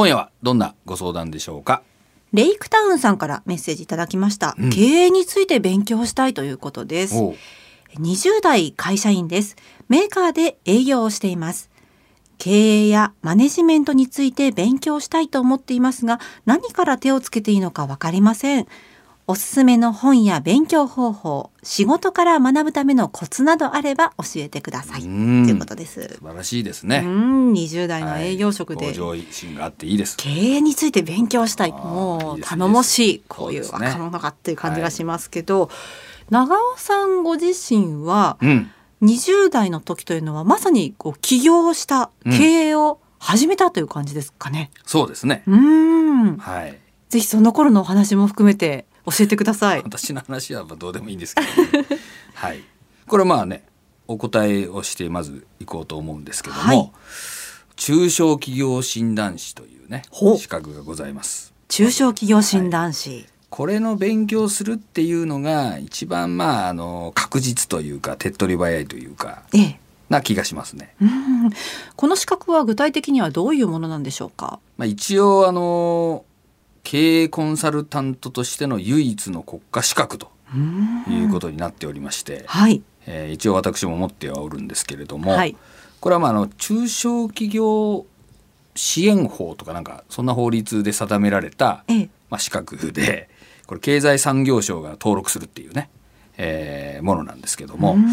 今夜はどんなご相談でしょうか？レイクタウンさんからメッセージいただきました、うん。経営について勉強したいということです。おう。20代会社員です。メーカーで営業をしています。経営やマネジメントについて勉強したいと思っていますが何から手をつけていいのかわかりませんおすすめの本や勉強方法仕事から学ぶためのコツなどあれば教えてくださいとうんいうことです素晴らしいですうね。ん20代の営業職で、はい向上心があっていいです。経営について勉強したいもいいう頼もしいいいですこういう若者がっていう感じがしますけど、長尾さんご自身はうん。20代の時というのはまさにこう起業したうん経営を始めたという感じですかね。そうですね。うーんはい。ぜひその頃のお話も含めて教えてください。私の話はまあどうでもいいんですけど、ね、はい。これまあね、お答えをしてまず行こうと思うんですけども、はい中小企業診断士というね資格がございます。中小企業診断士、これの勉強するっていうのが一番まああの確実というか手っ取り早いというかええな気がしますね。うんこの資格は具体的にはどういうものなんでしょうか？まあ、一応あの経営コンサルタントとしての唯一の国家資格とうん。いうことになっておりまして、はい。えー一応私も持ってはおるんですけれども、はい。これはまああの中小企業支援法とかなんかそんな法律で定められた、ええ。まあ、資格でこれ経済産業省が登録するっていうね、えーものなんですけども、うん。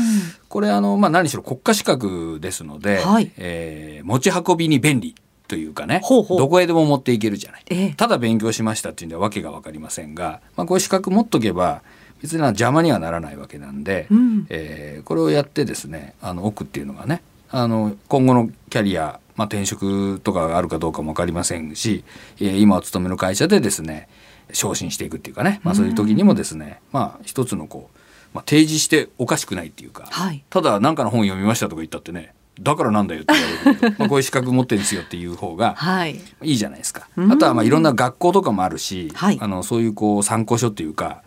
これあの、まあ、何しろ国家資格ですので、はい。えー持ち運びに便利というかねどこへでも持っていけるじゃない。ええ。ただ勉強しましたっていうんではわけが分かりませんが、まあ、こういう資格持っとけば別に邪魔にはならないわけなんで、うん。えーこれをやってですねあの奥っていうのがねあの今後のキャリア、まあ、転職とかがあるかどうかも分かりませんし、えー今お勤めの会社でですね昇進していくっていうかね、まあ、そういう時にもですね、まあ一つのこう、まあ、提示しておかしくないっていうか、はい。ただ何かの本読みましたとか言ったってねだからなんだよって言われるまあこういう資格持ってるんですよっていう方がはい。いいじゃないですか。うん。あとはまあいろんな学校とかもあるし、はい。あのそういうこう参考書っていうか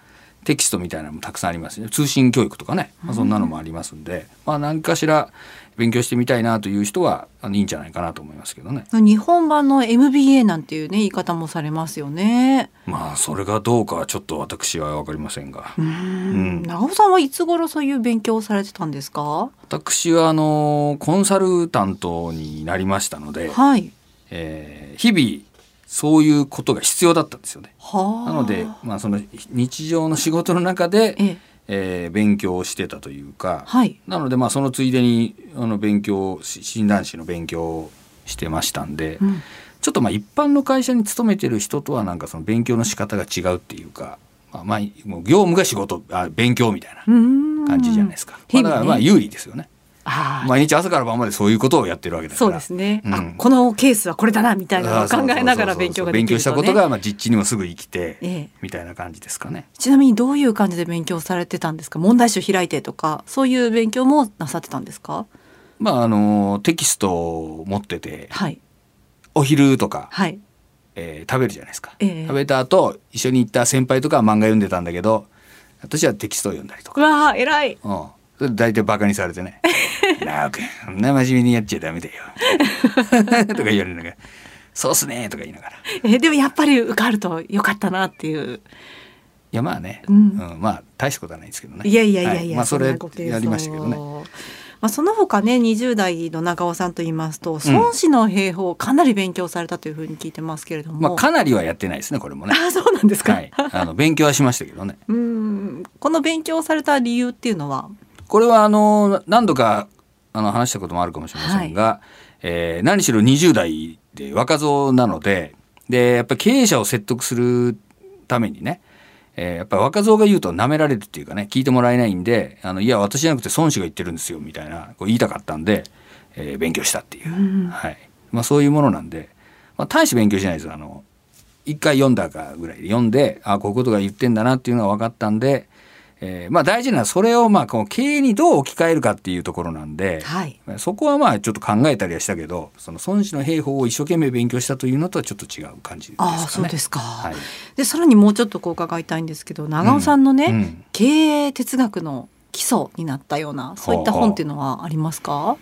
テキストみたいなのもたくさんありますね通信教育とかね、まあ、そんなのもありますんで、まあ何かしら勉強してみたいなという人はいいんじゃないかなと思いますけどね。日本版の MBA なんていうね言い方もされますよね。まあそれがどうかはちょっと私は分かりませんがう、ん長尾さんはいつ頃そういう勉強をされてたんですか？私はあのコンサルタントになりましたので、はい。えー日々そういうことが必要だったんですよね。はあ。なので、まあ、その日常の仕事の中で、えええー勉強をしてたというか、はい。なのでまあそのついでにあの勉強し診断士の勉強をしてましたんで、うんちょっとまあ一般の会社に勤めてる人とはなんかその勉強の仕方が違うっていうか、まあ、まあ業務が仕事あ勉強みたいなうん感じじゃないですか。まあ、だからまあ有利ですよね。毎日朝から晩までそういうことをやってるわけだから。そうですね、うん。あこのケースはこれだなみたいなのを考えながら勉強ができる勉強したことがまあ実地にもすぐ生きて、ええ。みたいな感じですかね。ちなみにどういう感じで勉強されてたんですか？問題集開いてとかそういう勉強もなさってたんですか？まああのテキストを持っててはい。お昼とか、はい。えー食べるじゃないですか、ええ。食べた後一緒に行った先輩とかは漫画読んでたんだけど私はテキストを読んだりとうか、わー偉い。うん、大体バカにされてね「なあくんそんな真面目にやっちゃダメだよ」とか言われるのが「そうっすね」とか言いながら。いえでもやっぱり受かるとよかったなっていう。やまあね、ううんんまあ大したことはないんですけどね。いやいやいやいや、はい。まあそれやりましたけどね。まあ、その他ね20代の長尾さんと言いますと孫子の兵法をかなり勉強されたというふうに聞いてますけれども、まあかなりはやってないですねこれもね。あそうなんですか、はい。あの勉強はしましたけどね。うん。この勉強された理由っていうのは？これはあの何度かあの話したこともあるかもしれませんが、えー何しろ20代で若造なのででやっぱり経営者を説得するためにね、えーやっぱり若造が言うと舐められるっていうかね聞いてもらえないんであのいや私じゃなくて孫子が言ってるんですよみたいなこう言いたかったんで、えー勉強したっていう、うん。はい。まあ、そういうものなんで、まあ、大して勉強しないですよ。あの一回読んだかぐらいで読んであこういうことが言ってんだなっていうのが分かったんで、えーまあ大事なのはそれをまあこの経営にどう置き換えるかっていうところなんで、はい。そこはまあちょっと考えたりはしたけどその孫子の兵法を一生懸命勉強したというのとはちょっと違う感じですかね。ああそうですか、はい。でさらにもうちょっとこう伺いたいんですけど長尾さんのね、うん。経営哲学の基礎になったようなそういった本っていうのはありますか？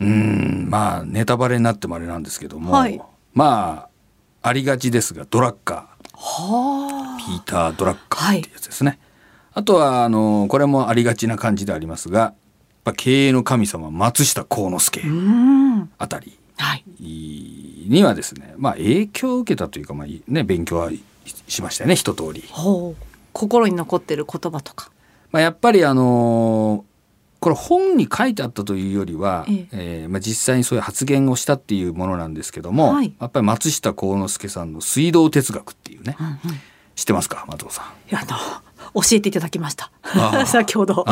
うん。まあネタバレになってもあれなんですけども、はい。まあありがちですがドラッカはーピーター・ドラッカーっていうやつですね、はい、あとはあのこれもありがちな感じでありますが経営の神様松下幸之助あたりにはですね、まあ、影響を受けたというか、まあね、勉強はしましたよね一通り。心に残ってる言葉とか。まあ、やっぱりあのこれ本に書いてあったというよりは、ええ。えー、まあ、実際にそういう発言をしたっていうものなんですけども、はい、やっぱり松下幸之助さんの水道哲学っていうね、うんうん、知ってますか松尾さん？いやあの教えていただきました。先ほど。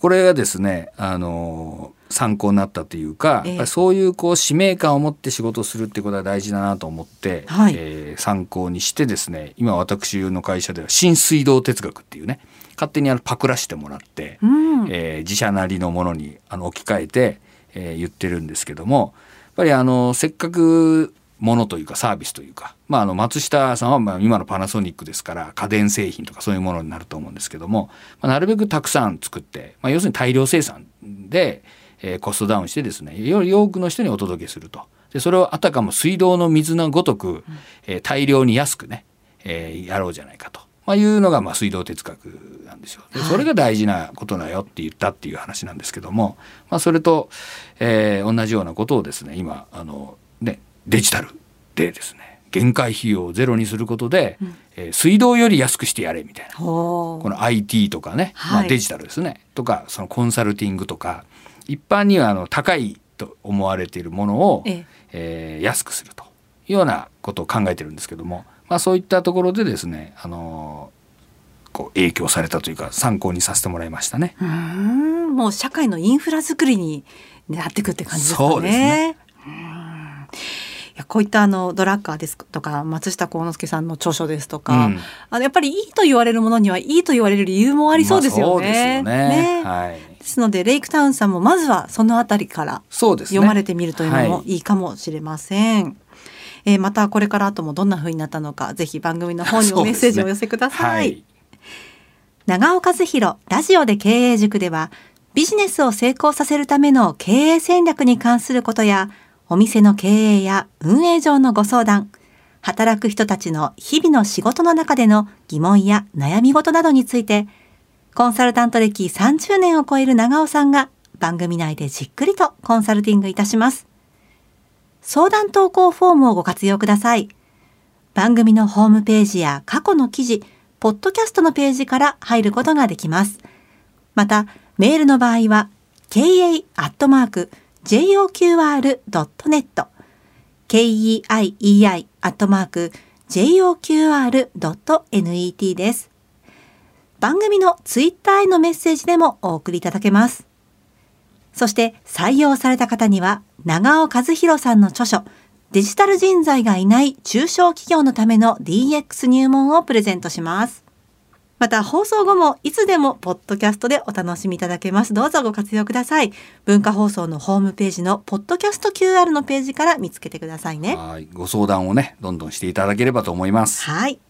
これがですねあの参考になったというか、えー、そういうこう使命感を持って仕事をするってことは大事だなと思って、はい、えー、参考にしてですね今私の会社では新水道哲学っていうね勝手にあのパクらしてもらって、うん、えー、自社なりのものにあの置き換えて、えー、言ってるんですけどもやっぱりあのせっかくものというかサービスというか、まあ、あの松下さんはまあ今のパナソニックですから家電製品とかそういうものになると思うんですけども、まあ、なるべくたくさん作って、まあ、要するに大量生産で、えー、コストダウンしてですねより多くの人にお届けすると。でそれをあたかも水道の水のごとく、えー、大量に安くね、えー、やろうじゃないかと、まあ、いうのがまあ水道哲学なんですよ。でそれが大事なことだよって言ったっていう話なんですけども、まあ、それと、えー、同じようなことをですね今あのねデジタルでですね限界費用をゼロにすることで、うん、えー、水道より安くしてやれみたいな。この IT とかね、はい、まあ、デジタルですね。とかそのコンサルティングとか一般にはあの高いと思われているものを、ええ。ー、安くするというようなことを考えてるんですけども、まあ、そういったところでですね、あのー、こう影響されたというか参考にさせてもらいましたね。うん。もう社会のインフラ作りになっていくって感じですかね。そうですねこういったあのドラッカーですとか松下幸之助さんの著書ですとか、うん、あのやっぱりいいと言われるものにはいいと言われる理由もありそうですよね。まあ、ね、ね、はい、ですのでレイクタウンさんもまずはそのあたりから読まれてみるというのもいいかもしれません。ねはい、えー、またこれから後もどんな風になったのかぜひ番組の方にもメッセージをお寄せください。ねはい、長尾和弘ラジオで経営塾ではビジネスを成功させるための経営戦略に関することやお店の経営や運営上のご相談、働く人たちの日々の仕事の中での疑問や悩み事などについて、コンサルタント歴30年を超える長尾さんが番組内でじっくりとコンサルティングいたします。相談投稿フォームをご活用ください。番組のホームページや過去の記事、ポッドキャストのページから入ることができます。また、メールの場合は、ka joqr.net keiei アットマーク joqr.net です。番組のツイッターへのメッセージでもお送りいただけます。そして採用された方には長尾和弘さんの著書デジタル人材がいない中小企業のための DX 入門をプレゼントします。また放送後もいつでもポッドキャストでお楽しみいただけます。どうぞご活用ください。文化放送のホームページのポッドキャスト QR のページから見つけてくださいね。はい、ご相談をね、どんどんしていただければと思います。はい。